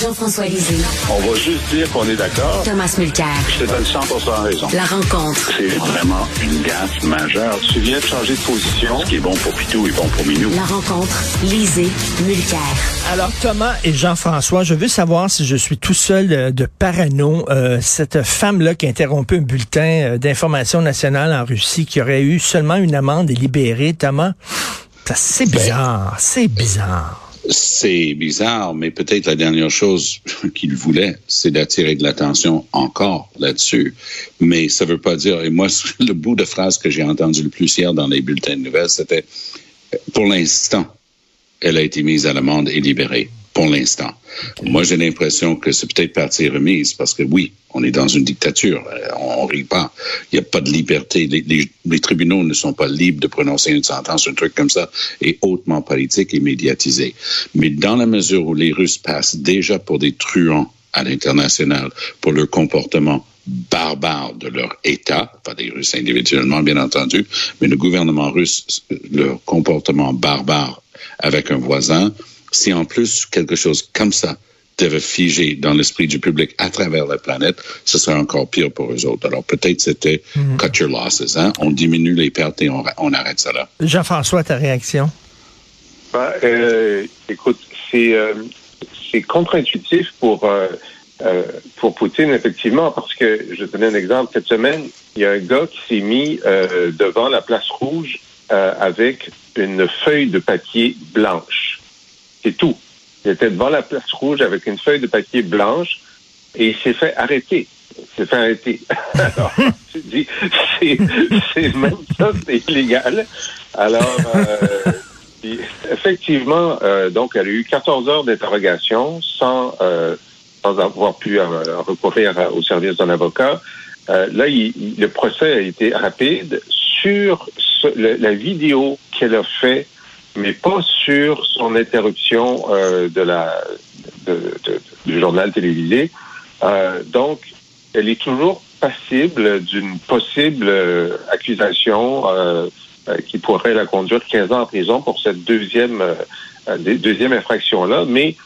Jean-François Lisée. On va juste dire qu'on est d'accord. Thomas Mulcair. Je te donne 100 raison. La rencontre. C'est vraiment une gaffe majeure. Tu viens de changer de position. Ce qui est bon pour Pitou est bon pour Minou. La rencontre. Lisée. Mulcair. Alors Thomas et Jean-François, je veux savoir si je suis tout seul de, parano. Euh, cette femme-là qui a interrompu un bulletin euh, d'information nationale en Russie, qui aurait eu seulement une amende et libérée, Thomas, c'est bizarre, c'est bizarre. C'est bizarre, mais peut-être la dernière chose qu'il voulait, c'est d'attirer de l'attention encore là-dessus. Mais ça veut pas dire, et moi, le bout de phrase que j'ai entendu le plus hier dans les bulletins de nouvelles, c'était, pour l'instant, elle a été mise à l'amende et libérée pour l'instant. Moi, j'ai l'impression que c'est peut-être partie remise parce que oui, on est dans une dictature. Euh, on, ne rit pas. Il n'y a pas de liberté. Les, tribunaux ne sont pas libres de prononcer une sentence, un truc comme ça, et hautement politique et médiatisé. Mais dans la mesure où les Russes passent déjà pour des truands à l'international pour leur comportement barbare de leur État, pas des Russes individuellement, bien entendu, mais le gouvernement russe, leur comportement barbare avec un voisin, si en plus quelque chose comme ça devait figer dans l'esprit du public à travers la planète, ce serait encore pire pour eux autres. Alors peut-être c'était mhm. cut your losses, hein? on diminue les pertes et on, on arrête ça là. Jean-François, ta réaction? Ben, euh, écoute, c'est euh, contre-intuitif pour euh, pour Poutine, effectivement, parce que je te donne un exemple. Cette semaine, il y a un gars qui s'est mis euh, devant la place rouge avec une feuille de papier blanche. Tout. Il était devant la place rouge avec une feuille de papier blanche et il s'est fait arrêter. Il s'est fait arrêter. Alors, tu dis, c'est même ça, c'est illégal. Alors, euh, effectivement, euh, donc, elle a eu 14 heures d'interrogation sans, euh, sans avoir pu recourir au service d'un avocat. là, le procès a été rapide sur la vidéo qu'elle a fait mais pas sur son interruption euh, de la du journal télévisé. Euh, donc, elle est toujours passible d'une possible euh, accusation qui pourrait la conduire 15 ans en prison pour cette deuxième deuxième infraction-là, mais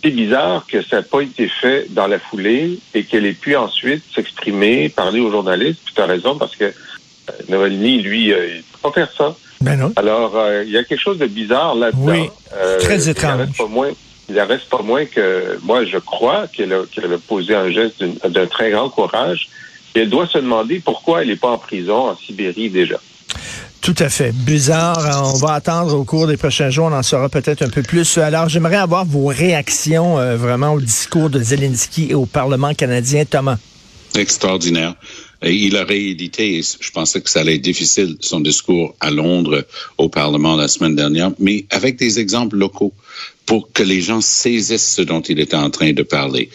c'est bizarre que ça n'a pas été fait dans la foulée et qu'elle ait pu ensuite s'exprimer, parler aux journalistes. Tu as raison parce que Navalny, lui, il ne peut pas faire ça. Ben Alors, euh, il y a quelque chose de bizarre là-dedans. Oui, euh, très étrange. Il reste, reste pas moins que moi, je crois qu'elle a, a, posé un geste d'un très grand courage. Et elle doit se demander pourquoi elle n'est pas en prison en Sibérie déjà. Tout à fait. Bizarre. On va attendre au cours des prochains jours. On en saura peut-être un peu plus. Alors, j'aimerais avoir vos réactions euh, vraiment au discours de Zelensky et au Parlement canadien. Thomas. Extraordinaire. Il a réédité, et je pensais que ça allait être difficile, son discours à Londres au Parlement la semaine dernière, mais avec des exemples locaux pour que les gens saisissent ce dont il était en train de parler.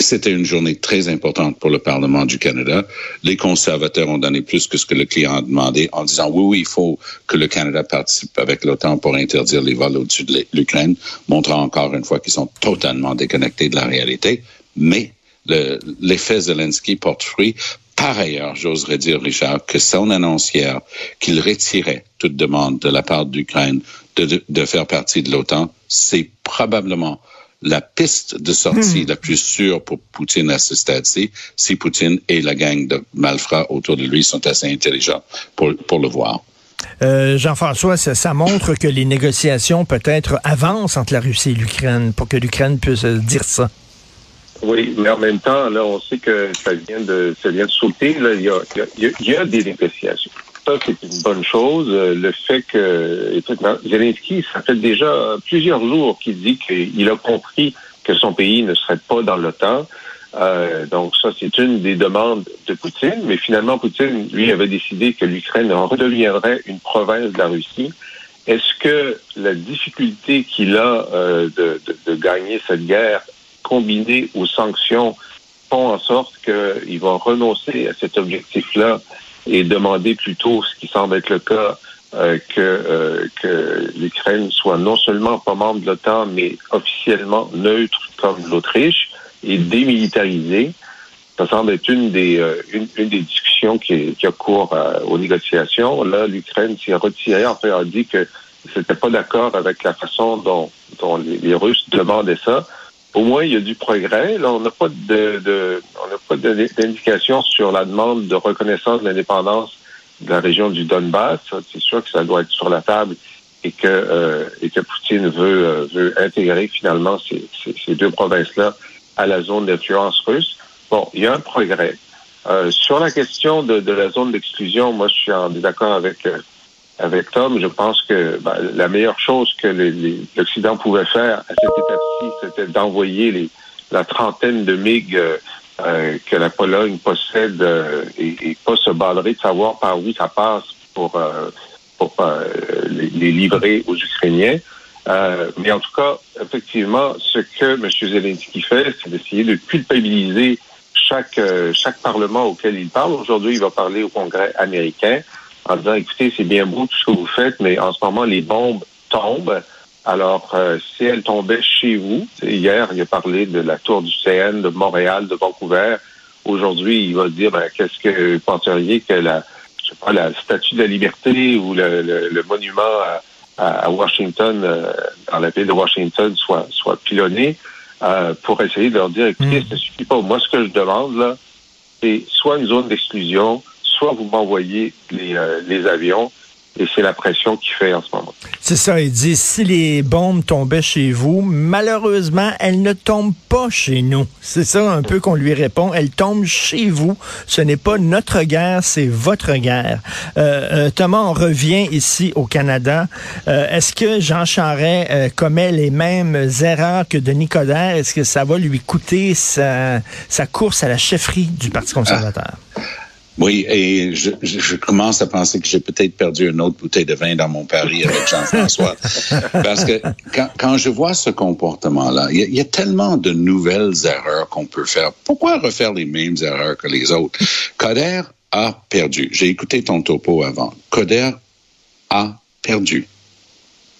C'était une journée très importante pour le Parlement du Canada. Les conservateurs ont donné plus que ce que le client a demandé en disant oui, oui, il faut que le Canada participe avec l'OTAN pour interdire les vols au-dessus de l'Ukraine, montrant encore une fois qu'ils sont totalement déconnectés de la réalité. Mais l'effet Zelensky porte fruit par ailleurs, j'oserais dire, Richard, que son annonce hier qu'il retirait toute demande de la part d'Ukraine de, de, faire partie de l'OTAN, c'est probablement la piste de sortie hmm. la plus sûre pour Poutine à ce stade-ci, si Poutine et la gang de malfrats autour de lui sont assez intelligents pour, pour le voir. Euh, Jean-François, ça, ça, montre que les négociations peut-être avancent entre la Russie et l'Ukraine pour que l'Ukraine puisse dire ça. Oui, mais en même temps, là, on sait que ça vient de, ça vient de sauter. Là, il y a, il y a, des négociations. Ça, c'est une bonne chose. Le fait que Zelensky, ça fait déjà plusieurs jours qu'il dit qu'il a compris que son pays ne serait pas dans l'OTAN. Euh, donc ça, c'est une des demandes de Poutine. Mais finalement, Poutine, lui, avait décidé que l'Ukraine redeviendrait une province de la Russie. Est-ce que la difficulté qu'il a euh, de, de, de, gagner cette guerre combinés aux sanctions font en sorte qu'ils vont renoncer à cet objectif-là et demander plutôt, ce qui semble être le cas, euh, que, euh, que l'Ukraine soit non seulement pas membre de l'OTAN, mais officiellement neutre comme l'Autriche et démilitarisée. Ça semble être une des, euh, discussions qui, qui a cours aux négociations. Là, l'Ukraine s'est retirée, en fait, a dit que c'était pas d'accord avec la façon dont les Russes demandaient ça au moins il y a du progrès. Là, on n'a pas de, d'indication sur la demande de reconnaissance de l'indépendance de la région du Donbass. C'est sûr que ça doit être sur la table et que euh, Poutine veut euh, veut intégrer finalement ces, deux provinces-là à la zone d'influence russe. Bon, il y a un progrès. Euh, sur la question de, la zone d'exclusion, moi je suis en désaccord avec avec Tom. Je pense que ben, la meilleure chose que l'Occident pouvait faire à cette étape-ci, c'était d'envoyer la trentaine de MiG euh, que la Pologne possède et, et, pas se balader de savoir par où ça passe pour pour les, les, livrer aux Ukrainiens. mais en tout cas, effectivement, ce que M. Zelensky fait, c'est d'essayer de culpabiliser chaque, euh, chaque parlement auquel il parle. Aujourd'hui, il va parler au Congrès américain en disant, écoutez, c'est bien beau tout ce que vous faites, mais en ce moment, les bombes tombent. Alors, euh, si elles tombaient chez vous, hier, il a parlé de la tour du CN, de Montréal, de Vancouver. Aujourd'hui, il va dire, ben, qu'est-ce que vous penseriez que la, je sais pas, la statue de la liberté ou le, le, monument à, à Washington, euh, dans la ville de Washington, soit, soit pilonné? Euh, pour essayer de leur dire, écoutez, mm. ça suffit pas. Moi, ce que je demande, là, c'est soit une zone d'exclusion, soit vous m'envoyez les, euh, les avions, et c'est la pression qui fait en ce moment. C'est ça, il dit, si les bombes tombaient chez vous, malheureusement, elles ne tombent pas chez nous. C'est ça un peu qu'on lui répond. Elles tombent chez vous. Ce n'est pas notre guerre, c'est votre guerre. Euh, euh Thomas, on revient ici au Canada. Euh, est-ce que Jean Charest euh, commet les mêmes erreurs que Denis Coderre? Est-ce que ça va lui coûter sa, sa course à la chefferie du Parti conservateur? Ah. Oui, et je, je, commence à penser que j'ai peut-être perdu une autre bouteille de vin dans mon pari avec Jean-François. Parce que quand, quand, je vois ce comportement-là, il y, y, a tellement de nouvelles erreurs qu'on peut faire. Pourquoi refaire les mêmes erreurs que les autres? Coder a perdu. J'ai écouté ton topo avant. Coder a perdu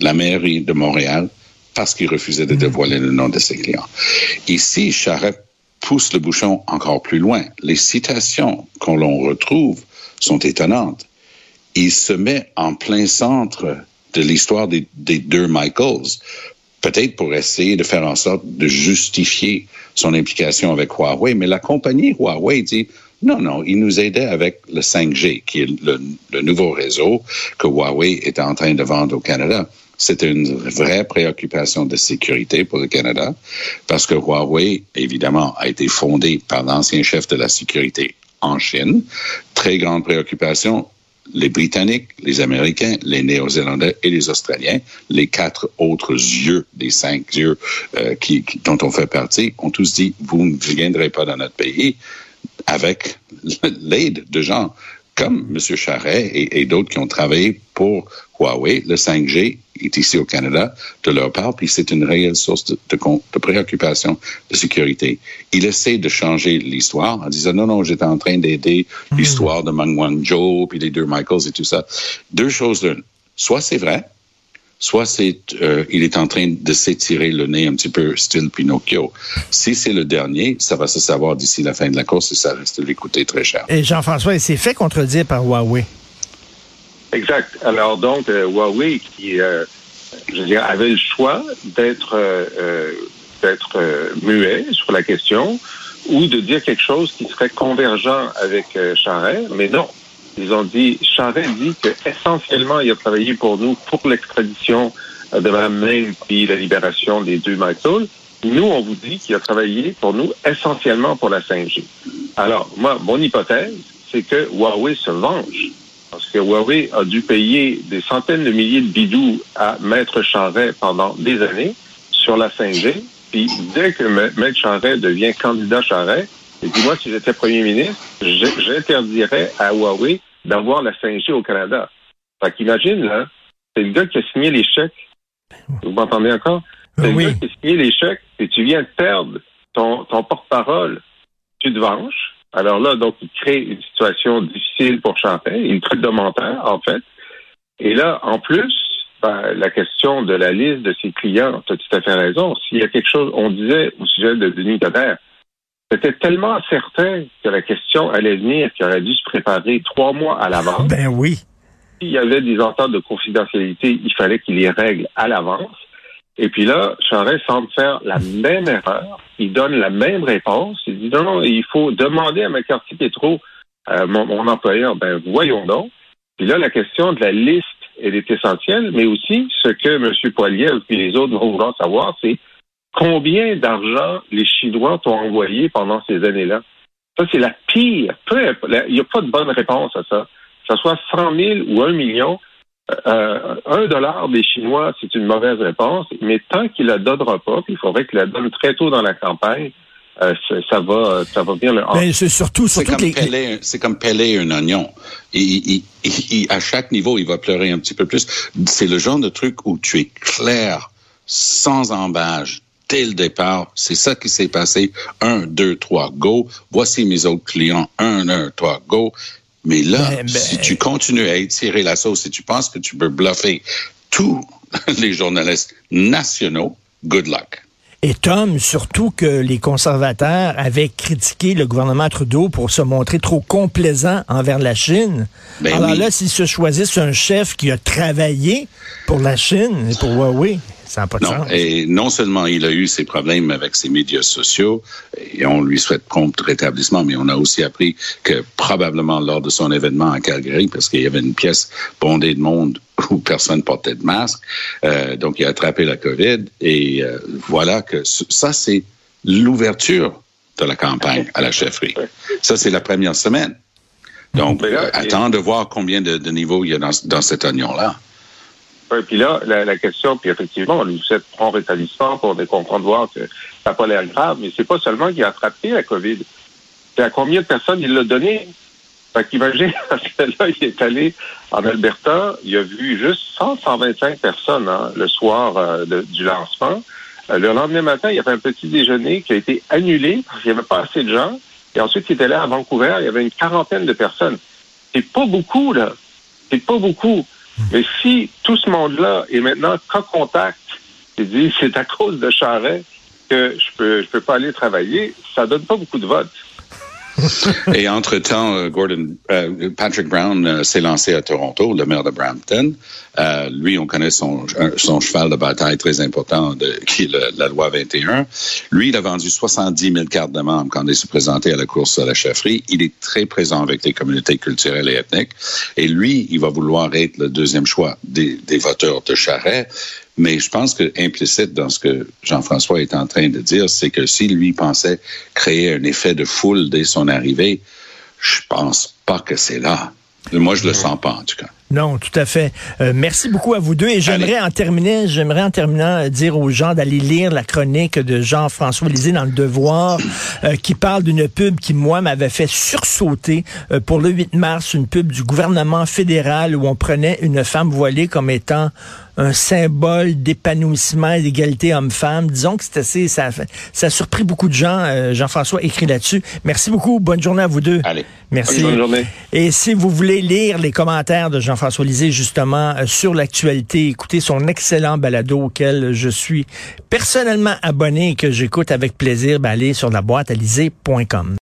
la mairie de Montréal parce qu'il refusait de mm-hmm. dévoiler le nom de ses clients. Ici, Charette pousse le bouchon encore plus loin. Les citations qu'on l'on retrouve sont étonnantes. Il se met en plein centre de l'histoire des, deux Michaels, peut-être pour essayer de faire en sorte de justifier son implication avec Huawei, mais la compagnie Huawei dit non, non, il nous aidait avec le 5G, qui est le nouveau réseau que Huawei est en train de vendre au Canada. C'était une vraie préoccupation de sécurité pour le Canada parce que Huawei, évidemment, a été fondé par l'ancien chef de la sécurité en Chine. Très grande préoccupation. Les Britanniques, les Américains, les Néo-Zélandais et les Australiens, les quatre autres yeux des cinq yeux euh, qui, qui, dont on fait partie, ont tous dit, vous ne viendrez pas dans notre pays avec l'aide de gens comme M. Charret et, et d'autres qui ont travaillé pour Huawei, le 5G est ici au Canada de leur part, puis c'est une réelle source de, de, de, préoccupation de sécurité. Il essaie de changer l'histoire en disant non, non, j'étais en train d'aider mmh. l'histoire de Meng Wanzhou, puis les deux Michaels et tout ça. Deux choses d'une. Soit c'est vrai, soit c'est euh, il est en train de s'étirer le nez un petit peu style Pinocchio. Si c'est le dernier, ça va se savoir d'ici la fin de la course et ça risque de lui coûter très cher. Et Jean-François, il s'est fait contredire par Huawei. Exact. Alors donc, euh, Huawei, qui euh, je veux dire, avait le choix d'être euh, d'être muet sur la question ou de dire quelque chose qui serait convergent avec Charest, mais non. Ils ont dit, Charest dit que essentiellement, il a travaillé pour nous pour l'extradition de Mme puis la libération des deux Michael. Nous, on vous dit qu'il a travaillé pour nous essentiellement pour la 5G. Alors, moi, mon hypothèse, c'est que Huawei se venge parce que Huawei a dû payer des centaines de milliers de bidous à Maître Charret pendant des années sur la 5G. Puis dès que Maître Charret devient candidat Charret, et puis moi, si j'étais premier ministre, j'interdirais à Huawei d'avoir la 5G au Canada. Fait qu'imagine, là, c'est le gars qui a signé les chèques. Vous m'entendez encore? C'est le gars qui a signé les chèques et tu viens de perdre ton, ton porte-parole. Tu te venges alors là, donc, il crée une situation difficile pour Chantin. Il traite de menteur, en fait. Et là, en plus, ben, la question de la liste de ses clients, tu as tout à fait raison. S'il y a quelque chose, on disait au sujet de Denis Coderre, c'était tellement certain que la question allait venir qu'il aurait dû se préparer trois mois à l'avance. Ben oui. S'il y avait des ententes de confidentialité, il fallait qu'il les règle à l'avance. Et puis là, Charest semble faire la même erreur. Il donne la même réponse. Il dit non, non, il faut demander à McCarthy-Tétro, euh, mon, mon employeur, ben voyons donc. Puis là, la question de la liste, elle est essentielle, mais aussi ce que M. Poilier et les autres vont vouloir savoir, c'est combien d'argent les Chinois t'ont envoyé pendant ces années-là? Ça, c'est la pire. Il n'y a pas de bonne réponse à ça. Que ce soit 100 000 ou 1 million, euh, un dollar des Chinois, c'est une mauvaise réponse, mais tant qu'il la donnera pas, puis il faudrait qu'il la donne très tôt dans la campagne, euh, ça va, ça va bien le. Ben, c'est surtout, surtout c'est comme, peler, c'est comme peler un oignon. Il, il, à chaque niveau, il va pleurer un petit peu plus. C'est le genre de truc où tu es clair, sans embâche, dès le départ. C'est ça qui s'est passé. Un, deux, trois, go. Voici mes autres clients. Un, un, trois, go. Mais là, ben, ben, si tu continues à étirer la sauce, si tu penses que tu peux bluffer tous les journalistes nationaux, good luck. Et Tom, surtout que les conservateurs avaient critiqué le gouvernement Trudeau pour se montrer trop complaisant envers la Chine. Ben Alors là, s'ils se choisissent un chef qui a travaillé pour la Chine et pour Huawei, non, Et non seulement il a eu ses problèmes avec ses médias sociaux, et on lui souhaite prompt rétablissement, mais on a aussi appris que probablement lors de son événement à Calgary, parce qu'il y avait une pièce bondée de monde où personne portait de masque, euh, donc il a attrapé la COVID, et euh, voilà que ça, c'est l'ouverture de la campagne à la chefferie. Ça, c'est la première semaine. Donc, euh, attends de voir combien de, niveaux il y a dans, dans cet oignon-là. Puis là, la, question, puis effectivement, on lui souhaite prompt rétablissement pour comprendre voir que ça n'a pas l'air grave, mais c'est pas seulement qu'il a attrapé la COVID. C'est à combien de personnes il l'a donné? Fait qu'imagine, là, il est allé en Alberta, il a vu juste 100, 125 personnes hein, le soir euh, du lancement. Euh, le lendemain matin, il y avait un petit déjeuner qui a été annulé parce qu'il n'y avait pas assez de gens. Et ensuite, il était là à Vancouver, il y avait une quarantaine de personnes. C'est pas beaucoup, là. C'est pas beaucoup. Mais si tout ce monde-là est maintenant cas contact, il dit c'est à cause de Charret que je peux je peux pas aller travailler, ça donne pas beaucoup de votes. Et entre-temps, euh, Gordon, euh, Patrick Brown euh, s'est lancé à Toronto, le maire de Brampton. lui, on connaît son, son cheval de bataille très important, de, qui est la loi 21. Lui, il a vendu 70 000 cartes de membres quand il s'est présenté à la course à la chefferie. Il est très présent avec les communautés culturelles et ethniques. Et lui, il va vouloir être le deuxième choix des, des voteurs de Charret. Mais je pense que implicite dans ce que Jean-François est en train de dire, c'est que s'il lui pensait créer un effet de foule dès son arrivée, je pense pas que c'est là. Moi, je le sens pas, en tout cas. Non, tout à fait. Euh, merci beaucoup à vous deux. Et j'aimerais en terminer, j'aimerais en terminant euh, dire aux gens d'aller lire la chronique de Jean-François Lisée dans Le Devoir, euh, qui parle d'une pub qui, moi, m'avait fait sursauter pour le 8 mars, une pub du gouvernement fédéral où on prenait une femme voilée comme étant un symbole d'épanouissement et d'égalité homme-femme. Disons que c'est assez, ça, ça a surpris beaucoup de gens. Jean-François écrit là-dessus. Merci beaucoup. Bonne journée à vous deux. Allez. Merci. Bonne journée. Et si vous voulez lire les commentaires de Jean françois Lisée, justement, euh, sur l'actualité. Écoutez son excellent balado auquel je suis personnellement abonné et que j'écoute avec plaisir. Ben, allez sur la boîte à